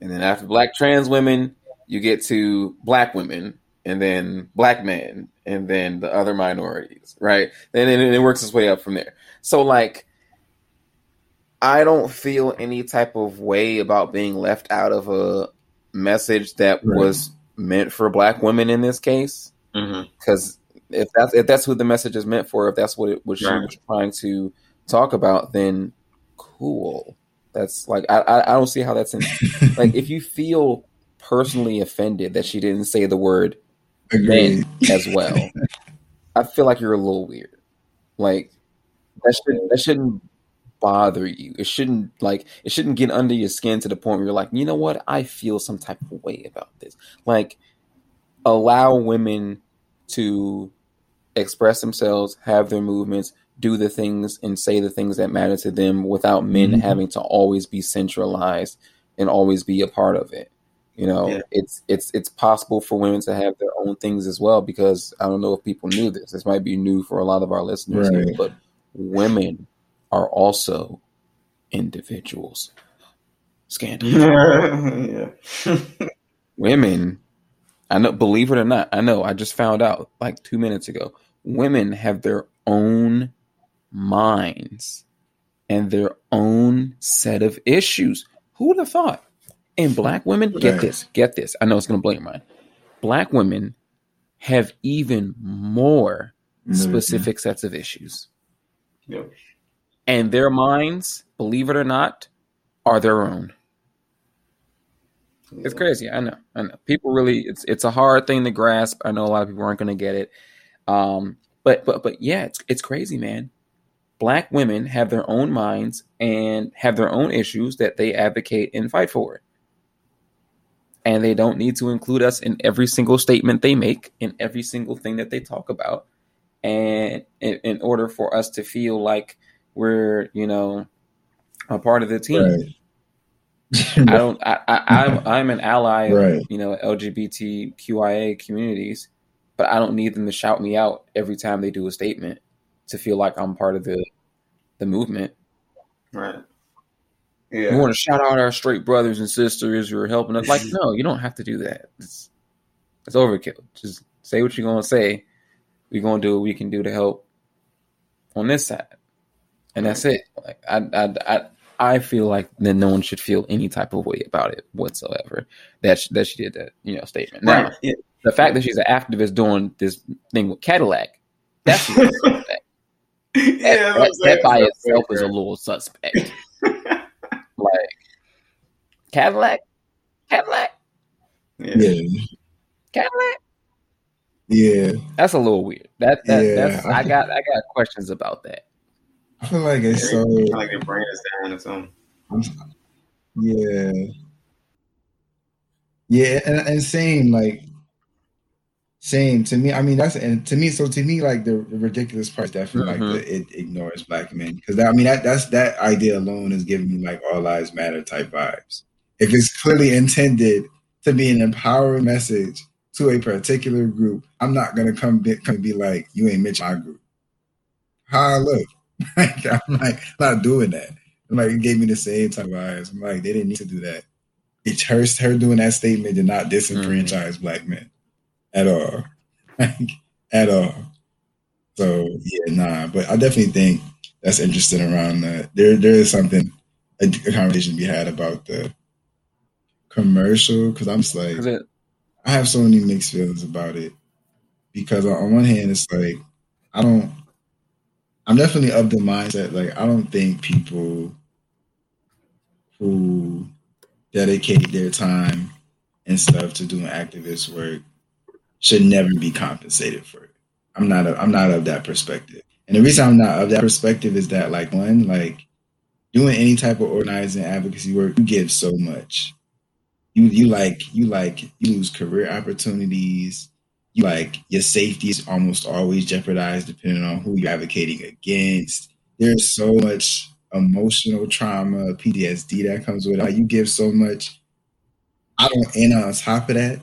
And then after black trans women, you get to black women and then black men and then the other minorities, right? And then it works its way up from there. So like I don't feel any type of way about being left out of a message that right. was meant for black women in this case because mm-hmm. if that's if that's who the message is meant for if that's what it was right. she was trying to talk about then cool that's like i i, don't see how that's in like if you feel personally offended that she didn't say the word men as well i feel like you're a little weird like that should that shouldn't bother you. It shouldn't like it shouldn't get under your skin to the point where you're like, you know what, I feel some type of way about this. Like, allow women to express themselves, have their movements, do the things and say the things that matter to them without men Mhm. having to always be centralized and always be a part of it. You know, Yeah. it's it's it's possible for women to have their own things as well because I don't know if people knew this. This might be new for a lot of our listeners here, Right. but women are also individuals. Scandal. women i know believe it or not i know i just found out like two minutes ago women have their own minds and their own set of issues who would have thought and black women get this get this i know it's going to blow your mind black women have even more specific sets of issues Yep. and their minds believe it or not are their own It's crazy. I know. I know. People really it's it's a hard thing to grasp. I know a lot of people aren't going to get it. Um but but but yeah, it's it's crazy, man. Black women have their own minds and have their own issues that they advocate and fight for. And they don't need to include us in every single statement they make, in every single thing that they talk about. And in, in order for us to feel like we're, you know, a part of the team. Right. I don't. I, I, I'm I'm an ally of you know LGBTQIA communities, but I don't need them to shout me out every time they do a statement to feel like I'm part of the the movement. Right. Yeah. We want to shout out our straight brothers and sisters who are helping us. Like, no, you don't have to do that. It's it's overkill. Just say what you're gonna say. We're gonna do what we can do to help on this side, and that's it. Like, I I I. I feel like that no one should feel any type of way about it whatsoever. That she, that she did that you know statement. Now, Right. Yeah. the fact that she's an activist doing this thing with Cadillac, that's a little suspect. That, that, that's what I'm that by saying. itself is a little suspect. Like Cadillac, Cadillac, yeah. Yeah. Cadillac. Yeah. That's a little weird. That that Yeah. that's I got I got questions about that. I feel like it's so Kinda like your brain is down or something. yeah. Yeah, and, and same like same to me. I mean, that's and to me. So to me, like the, the ridiculous part is definitely Mhm. like the, it ignores black men because I mean that that's that idea alone is giving me like all lives matter type vibes. If it's clearly intended to be an empowering message to a particular group, I'm not gonna come be, come be like you ain't mention my group. How I look, like I'm like not doing that. I'm like it gave me the same type of eyes. I'm like they didn't need to do that. It's her her doing that statement did not disenfranchise black men at all, like at all. So yeah, nah. But I definitely think that's interesting around that. There there is something a, a conversation to be had about the commercial because I'm just like it, I have so many mixed feelings about it because on one hand, it's like I don't. I'm definitely of the mindset like I don't think people who dedicate their time and stuff to doing activist work should never be compensated for it. I'm not. A, I'm not of that perspective, and the reason I'm not of that perspective is that like one like doing any type of organizing advocacy work, you give so much you you like you like you lose career opportunities. You like your safety is almost always jeopardized depending on who you're advocating against. There's so much emotional trauma, PTSD that comes with it. Like you give so much. I don't and on top of that,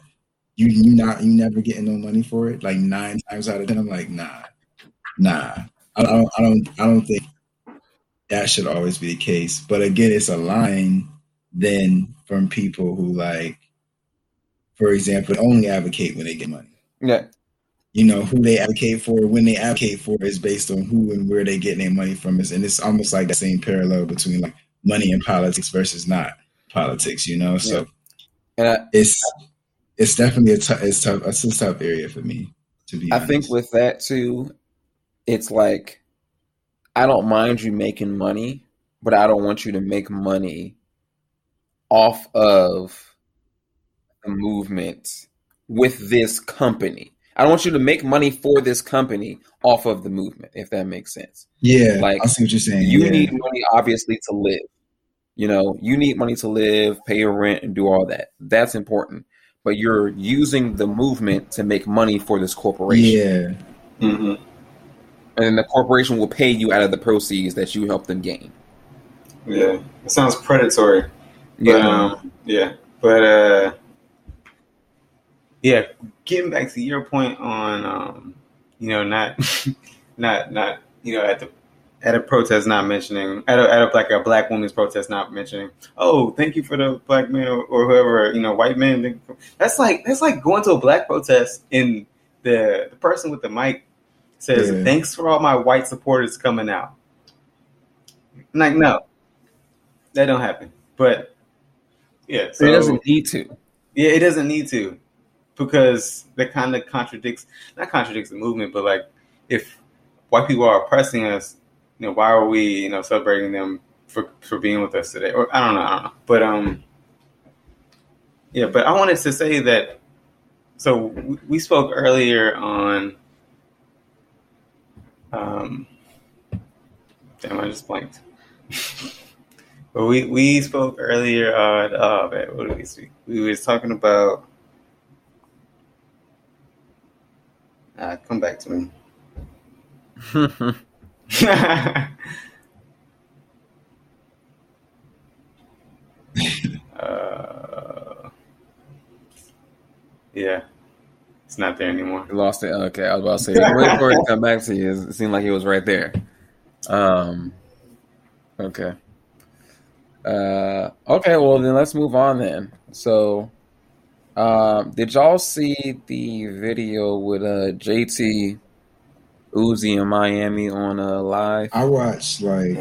you you not you never getting no money for it. Like nine times out of ten, I'm like, nah, nah. I don't I don't I don't think that should always be the case. But again, it's a line then from people who like, for example, only advocate when they get money. yeah, You know, who they advocate for, when they advocate for is based on who and where they getting their money from. Is And it's almost like the same parallel between like money and politics versus not politics, you know? So and I, it's it's definitely a tough it's tough it's a tough area for me to be I honest. think with that too, it's like I don't mind you making money, but I don't want you to make money off of the movement with this company. I don't want you to make money for this company off of the movement, if that makes sense. yeah, like, I see what you're saying. You yeah. need money, obviously, to live. You know, you need money to live, pay your rent, and do all that. That's important. But you're using the movement to make money for this corporation. Yeah. hmm And then the corporation will pay you out of the proceeds that you help them gain. Yeah, it sounds predatory. But, um, yeah, but uh, yeah, getting back to your point on, um, you know, not, not, not, you know, at the at a protest, not mentioning at a, at a like a black woman's protest, not mentioning, oh, thank you for the black man or, or whoever, you know, white man. That's like that's like going to a black protest and the the person with the mic says, Yeah. thanks for all my white supporters coming out. I'm like, no, that don't happen. But yeah, So so it doesn't need to. yeah, it doesn't need to because that kind of contradicts not contradicts the movement, but like if white people are oppressing us, know, why are we you know celebrating them for for being with us today? Or I don't know, I don't know, but um, yeah, but I wanted to say that. So we- we spoke earlier on. Um, damn, I just blanked. But we, we spoke earlier on oh man, what did we speak? We was talking about uh, come back to me. uh, yeah, it's not there anymore. You lost it. Okay, I was about to say. Wait for it to come back to you. It seemed like it was right there. Um. Okay. Uh. Okay. Well, then let's move on. Then. So, um, did y'all see the video with uh JT Uzi in Miami on uh live? I watched like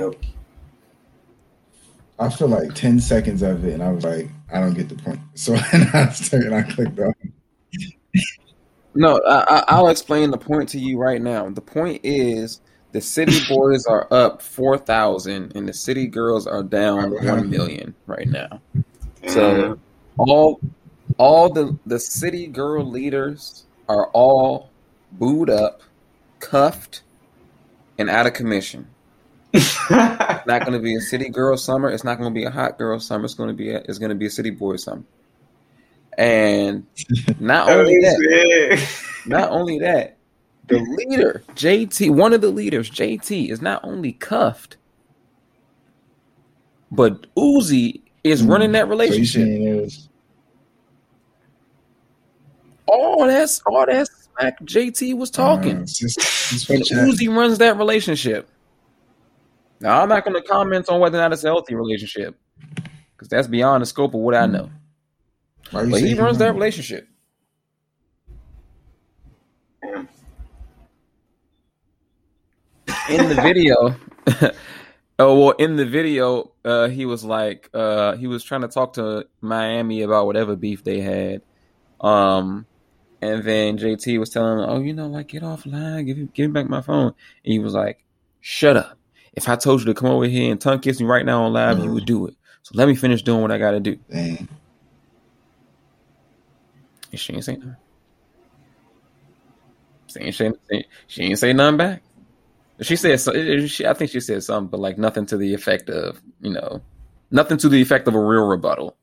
I feel like ten seconds of it, and I was like, I don't get the point. So and I started, I clicked on. No, I, I, I'll explain the point to you right now. The point is the city boys are up four thousand, and the city girls are down one million right now. So all all the the city girl leaders are all booed up, cuffed, and out of commission. It's not going to be a city girl summer. It's not going to be a hot girl summer. It's going to be a, it's going to be a city boy summer. And not only that, not only that, the leader, JT, one of the leaders, JT, is not only cuffed, but Uzi is hmm. running that relationship. saying it was all that's all that smack JT was uh, talking. it's just, it's And. Uzi runs that relationship. Now I'm not gonna comment on whether or not it's a healthy relationship. Because that's beyond the scope of what I know. But he runs that relationship. in the video oh well in the video uh he was like uh he was trying to talk to miami about whatever beef they had um and then jt was telling him oh you know like get offline. Give, me- give me back my phone. And he was like shut up. If i told you to come over here and tongue kiss me right now on live you would do it. So let me finish doing what i gotta do. Dang. and she ain't say nothing. She ain't say, she ain't say nothing back. She said, eh, eh, she, I think she said something, but like nothing to the effect of, you know, nothing to the effect of a real rebuttal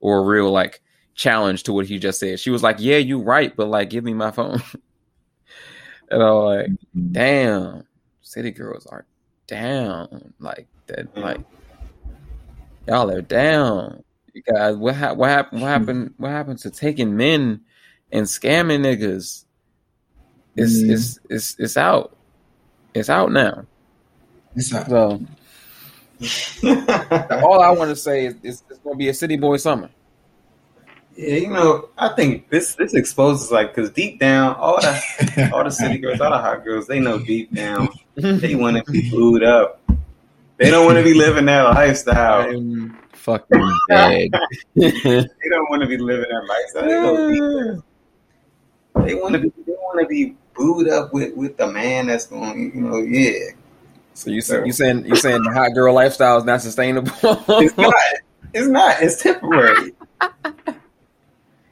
or a real like challenge to what he just said. She was like, "Yeah, you right, but like, give me my phone." and I'm like, "Damn, city girls are down like that. Like, y'all are down. You guys, what ha- what happened? What happened? What happened to taking men and scamming niggas? It's Mhm. it's it's it's out. It's out now. It's out. So all I want to say is it's, it's going to be a city boy summer. Yeah, you know, I think this this exposes like because deep down, all the all the city girls, all the hot girls, they know deep down they want to be booed up. They don't want to be living that lifestyle. I'm fucking dead. They don't want to be living that lifestyle. They, know deep down. they want to be. They want to be booed up with with the man that's going. You know, yeah. so you say, you saying you saying the hot girl lifestyle is not sustainable? It's not. It's not. It's temporary.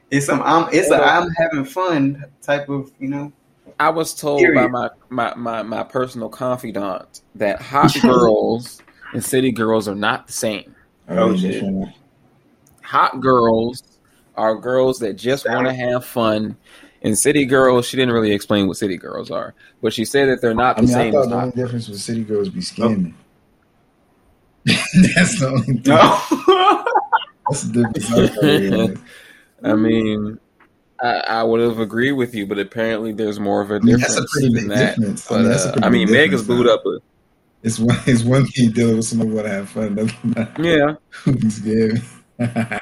It's some. I'm. It's a. I'm having fun type of. You know. I was told by my, my, my, my personal confidant that hot girls and city girls are not the same. oh, oh shit. Hot girls are girls that just want to have fun. And city girls, she didn't really explain what city girls are, but she said that they're not I the mean, I same. thought as the only hot- difference was city girls be oh. scamming. That's the only thing. No. That's the difference. I thought, yeah. I mean, I, I would have agreed with you, but apparently there's more of a I mean, difference that's a pretty than big that. difference. I mean, that's a uh, I mean, Meg is difference, booed up. But, It's one. It's one thing dealing with someone who want to have fun. Another not yeah, who's scared.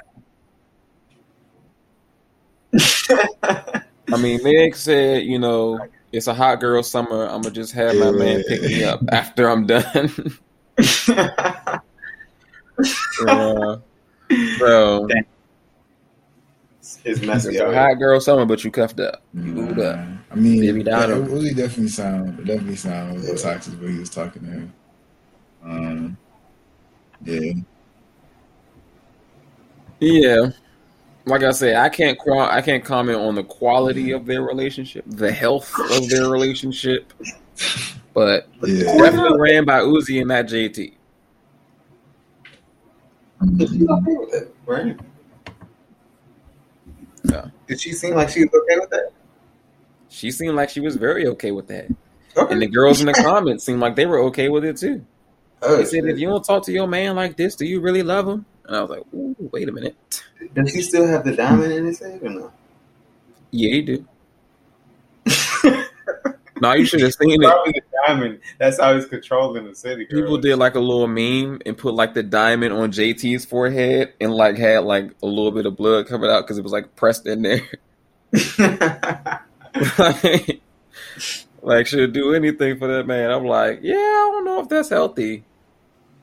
I mean, Meg said, you know, it's a hot girl summer. I'm gonna just have my man pick me up after I'm done. Uh, so His it's message. a hot girl summer, but you cuffed up. You booed up. I mean, Baby yeah, it really definitely sound. It definitely sound a little toxic when he was talking to her. Um, yeah, Yeah, like I said, I can't qua- I can't comment on the quality of their relationship, the health of their relationship, but yeah. definitely ran by Uzi and not JT. Did she okay with it? Right? Yeah. Did she seem like she was okay with that? She seemed like she was very okay with that, Okay. and the girls in the comments seemed like they were okay with it too. Oh, They said, "If you don't talk to your man like this, do you really love him?" And I was like, "Ooh, wait a minute. Does he still have the diamond in his head or no? Yeah, he do. No, you should have seen it. Diamond. That's how he's controlling the city. Girl. People did like a little meme and put like the diamond on JT's forehead and like had like a little bit of blood coming out because it was like pressed in there. like, like should do anything for that man. I'm like, yeah, I don't know if that's healthy.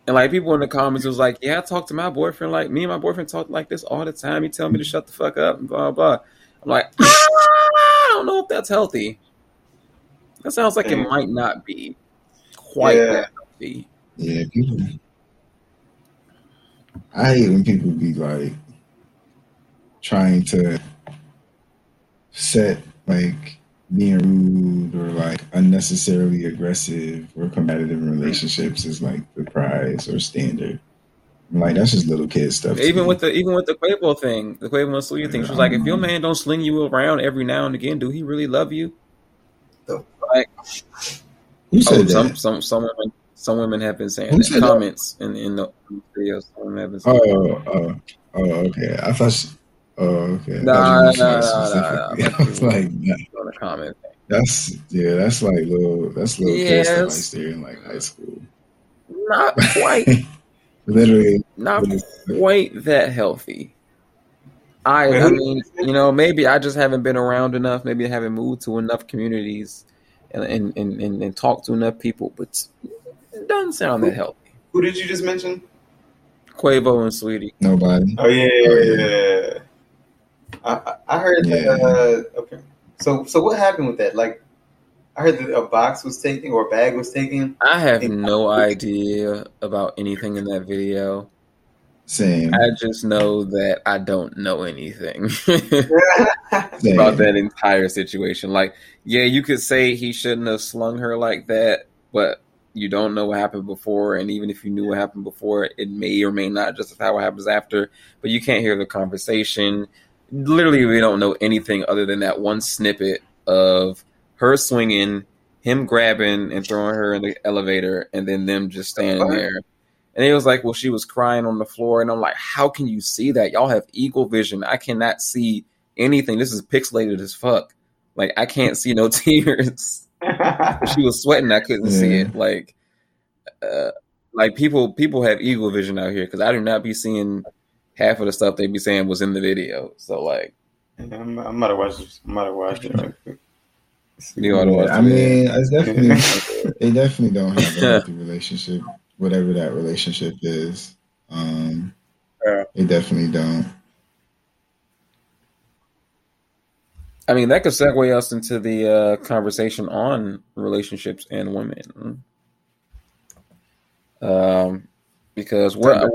And like people in the comments was like, yeah, I talk to my boyfriend like me and my boyfriend talk like this all the time. He tell me to shut the fuck up and blah blah. I'm like, "Ah, I don't know if that's healthy. That sounds like it might not be quite Yeah. that healthy. Yeah, people. I hate when people be like trying to set like being rude or like unnecessarily aggressive or combative in relationships is like the prize or standard. I'm like that's just little kid stuff. Even me. with the even with the Quavo thing, the Quavo and Saweetie thing, she was like, if your man don't sling you around every now and again, do he really love you? Like, who said oh, some that? some some women some women have been saying that said that? comments in in the videos. Some have been saying Oh, oh, oh, okay. I thought. She, oh, okay. Nah, nah, nah, nah, nah. I was like, nah, on the comment. that's yeah, that's like little, that's little kid stuff I Yes. used to hear in like high school. Not quite, Literally, not quite that healthy. I I mean, you know, maybe I just haven't been around enough. Maybe I haven't moved to enough communities and and and, and, and talked to enough people, but it doesn't sound that healthy. Who did you just mention? Quavo and Saweetie. nobody. Oh yeah, yeah. yeah. yeah. I, I I heard Yeah. that. Uh, okay, so so what happened with that? Like, I heard that a box was taken or a bag was taken. I have no idea about anything in that video. Same. I just know that I don't know anything about that entire situation. Like, yeah, you could say he shouldn't have slung her like that, but you don't know what happened before. And even if you knew what happened before, it may or may not justify what happens after. But you can't hear the conversation. Literally, we don't know anything other than that one snippet of her swinging, him grabbing and throwing her in the elevator, and then them just standing there. And it was like, well, she was crying on the floor. And I'm like, how can you see that? Y'all have eagle vision. I cannot see anything. This is pixelated as fuck. Like, I can't see no tears. she was sweating. I couldn't see it. Like, uh, like people, people have eagle vision out here because I do not be seeing half of the stuff they be saying was in the video. So, like, I'm, I'm about to watch this. I'm about to watch it. You ought to watch I mean, it's definitely they definitely don't have a healthy relationship, whatever that relationship is. Um, Yeah. they definitely don't. I mean, that could segue us into the uh, conversation on relationships and women. Um, because we're uh,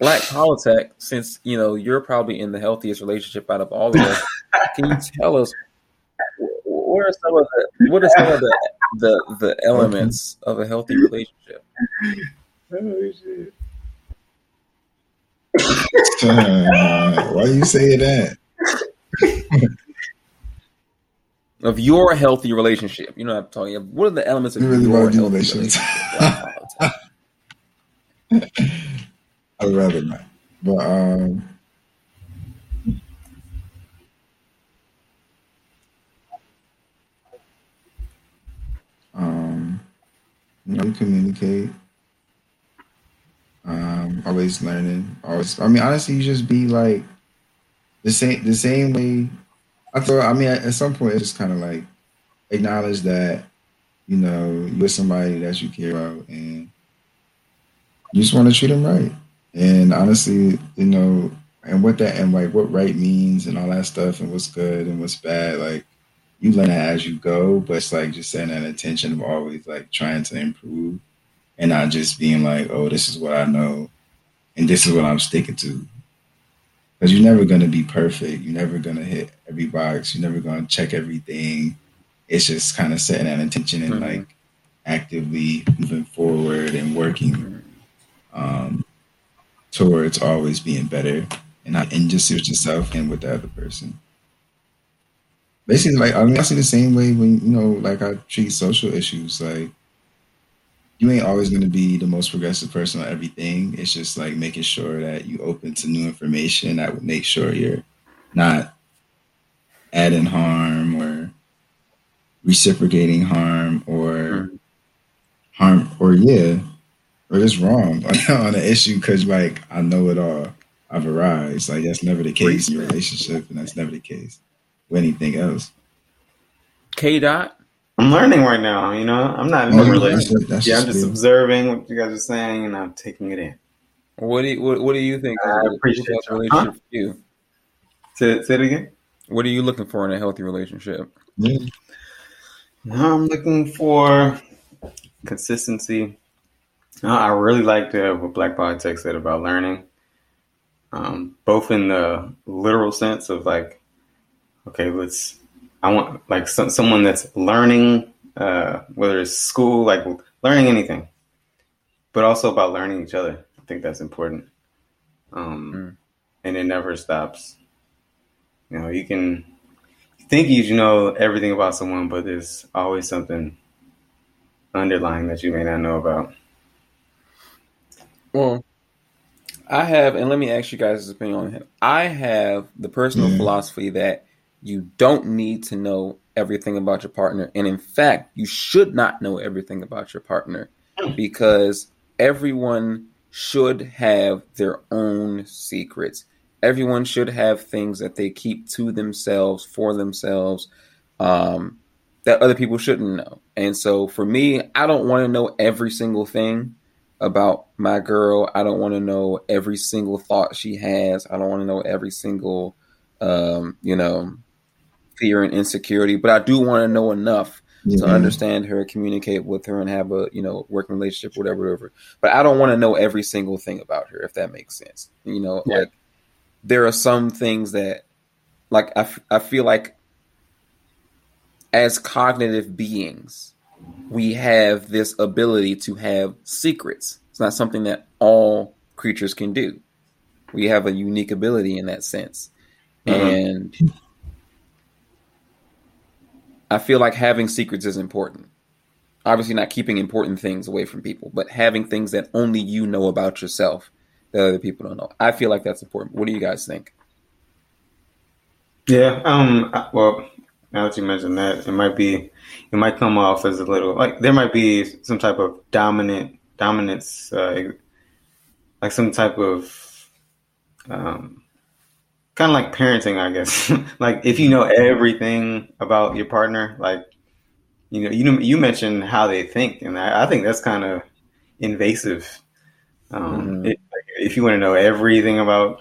Black Politics, since you know you're probably in the healthiest relationship out of all of us, can you tell us wh- what are some of the what are some of the the, the elements of a healthy relationship? Oh, shit. Uh, why you say that? of your healthy relationship. You know what I'm talking about. What are the elements of You really your want to do healthy relations? relationship? I'd rather not. But um, you know, communicate. Um, always learning. Always. I mean, honestly, you just be like the same. The same way. I thought. I mean, at, some point, it's just kind of like acknowledge that you know you're somebody that you care about, and you just want to treat them right. And honestly, you know, and what that and like what right means and all that stuff, and what's good and what's bad, like you learn that as you go. But it's like just setting that intention of always like trying to improve, and not just being like, oh, this is what I know, and this is what I'm sticking to. Because you're never gonna be perfect. You're never gonna hit every box. You're never gonna check everything. It's just kind of setting that intention and Mhm. like actively moving forward and working um, towards always being better and not and just with yourself and with the other person. Basically, like I mean, I see the same way when you know, like I treat social issues. Like you ain't always going to be the most progressive person on everything. It's just like making sure that you open to new information that would make sure you're not adding harm or reciprocating harm or hmm. harm or yeah or just wrong on an issue because like I know it all. I've arrived. Like that's never the case in your relationship, and that's never the case anything else. K dot. I'm learning right now. You know, I'm not in Oh, a that's- relationship. that's yeah, I'm just just good. observing what you guys are saying, and I'm taking it in. What do you, what, what do you think? I I a appreciate healthy you. relationship for you? Say, say it again. What are you looking for in a healthy relationship? Yeah. No, I'm looking for consistency. I really liked uh, what Black Politics said about learning, um, both in the literal sense of like, okay, let's. I want like some, someone that's learning, uh, whether it's school, like learning anything, but also about learning each other. I think that's important, um, Mm. and it never stops. You know, you can think you know everything about someone, but there's always something underlying that you may not know about. Well, I have, and let me ask you guys' opinion on it. I have the personal Yeah. philosophy that you don't need to know everything about your partner, and in fact, you should not know everything about your partner because everyone should have their own secrets. Everyone should have things that they keep to themselves for themselves um, that other people shouldn't know. And so, for me, I don't want to know every single thing about my girl. I don't want to know every single thought she has. I don't want to know every single, um, you know, fear and insecurity. But I do want to know enough to understand her, communicate with her, and have a you know working relationship, whatever, whatever. But I don't want to know every single thing about her, if that makes sense. You know, Yeah. like there are some things that, like I, f- I feel like as cognitive beings, we have this ability to have secrets. It's not something that all creatures can do. We have a unique ability in that sense. Uh-huh. And I feel like having secrets is important. Obviously, not keeping important things away from people, but having things that only you know about yourself that other people don't know. I feel like that's important. What do you guys think? Yeah. Um. Well, now that you mentioned that, it might be, it might come off as a little like there might be some type of dominant dominance, uh, like some type of, um, kind of like parenting, I guess. like if you know everything about your partner, like you know, you know, you mentioned how they think, and I, I think that's kind of invasive. Um, Mhm. it, like, if you want to know everything about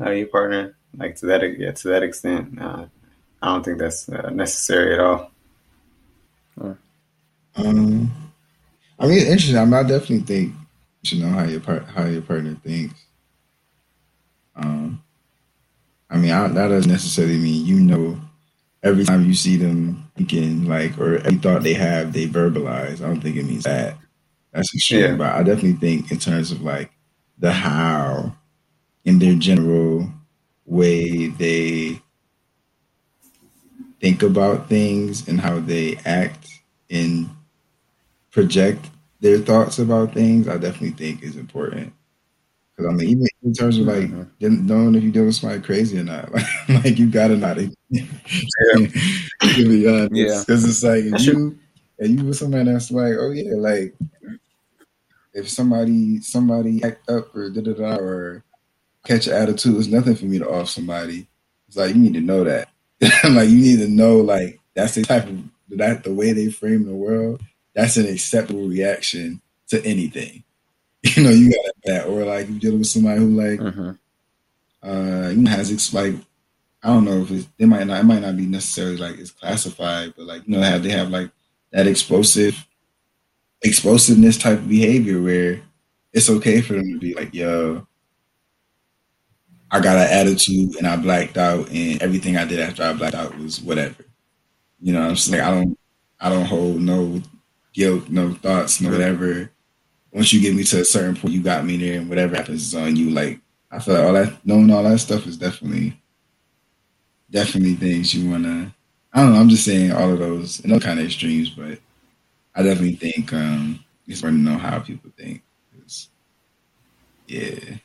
uh, your partner, like to that yeah, to that extent, uh, I don't think that's uh, necessary at all. Um, I mean, it's interesting. I, mean, I definitely think you should know how your part how your partner thinks. Um, I mean, I, that doesn't necessarily mean you know every time you see them thinking like or every thought they have they verbalize. I don't think it means that. That's extreme, Yeah. but I definitely think in terms of like the how in their general way they think about things and how they act and project their thoughts about things, I definitely think is important. Because I mean, even in terms of like mm-hmm. knowing if you're doing somebody crazy or not, like, like you gotta not. yeah, yeah. Because it's like if you and you with somebody that's like, oh yeah, like if somebody somebody act up or da da da or catch an attitude, it's nothing for me to off somebody. It's like you need to know that. like you need to know like that's the type of that the way they frame the world. That's an acceptable reaction to anything. You know, you got that, or like you dealing with somebody who like, mm-hmm. uh, you know, has like, I don't know if it's, they might not, it might not be necessarily like it's classified, but like you know, have they have like that explosive, explosiveness type of behavior where it's okay for them to be like, yo, I got an attitude and I blacked out, and everything I did after I blacked out was whatever. You know, I'm just like I don't, I don't hold no guilt, no thoughts, no whatever. Once you get me to a certain point, you got me there, and whatever happens is on you. Like I feel like all that, knowing all that stuff is definitely, definitely things you wanna. I don't know. I'm just saying all of those, and those kind of extremes, but I definitely think um, it's important to know how people think. Yeah.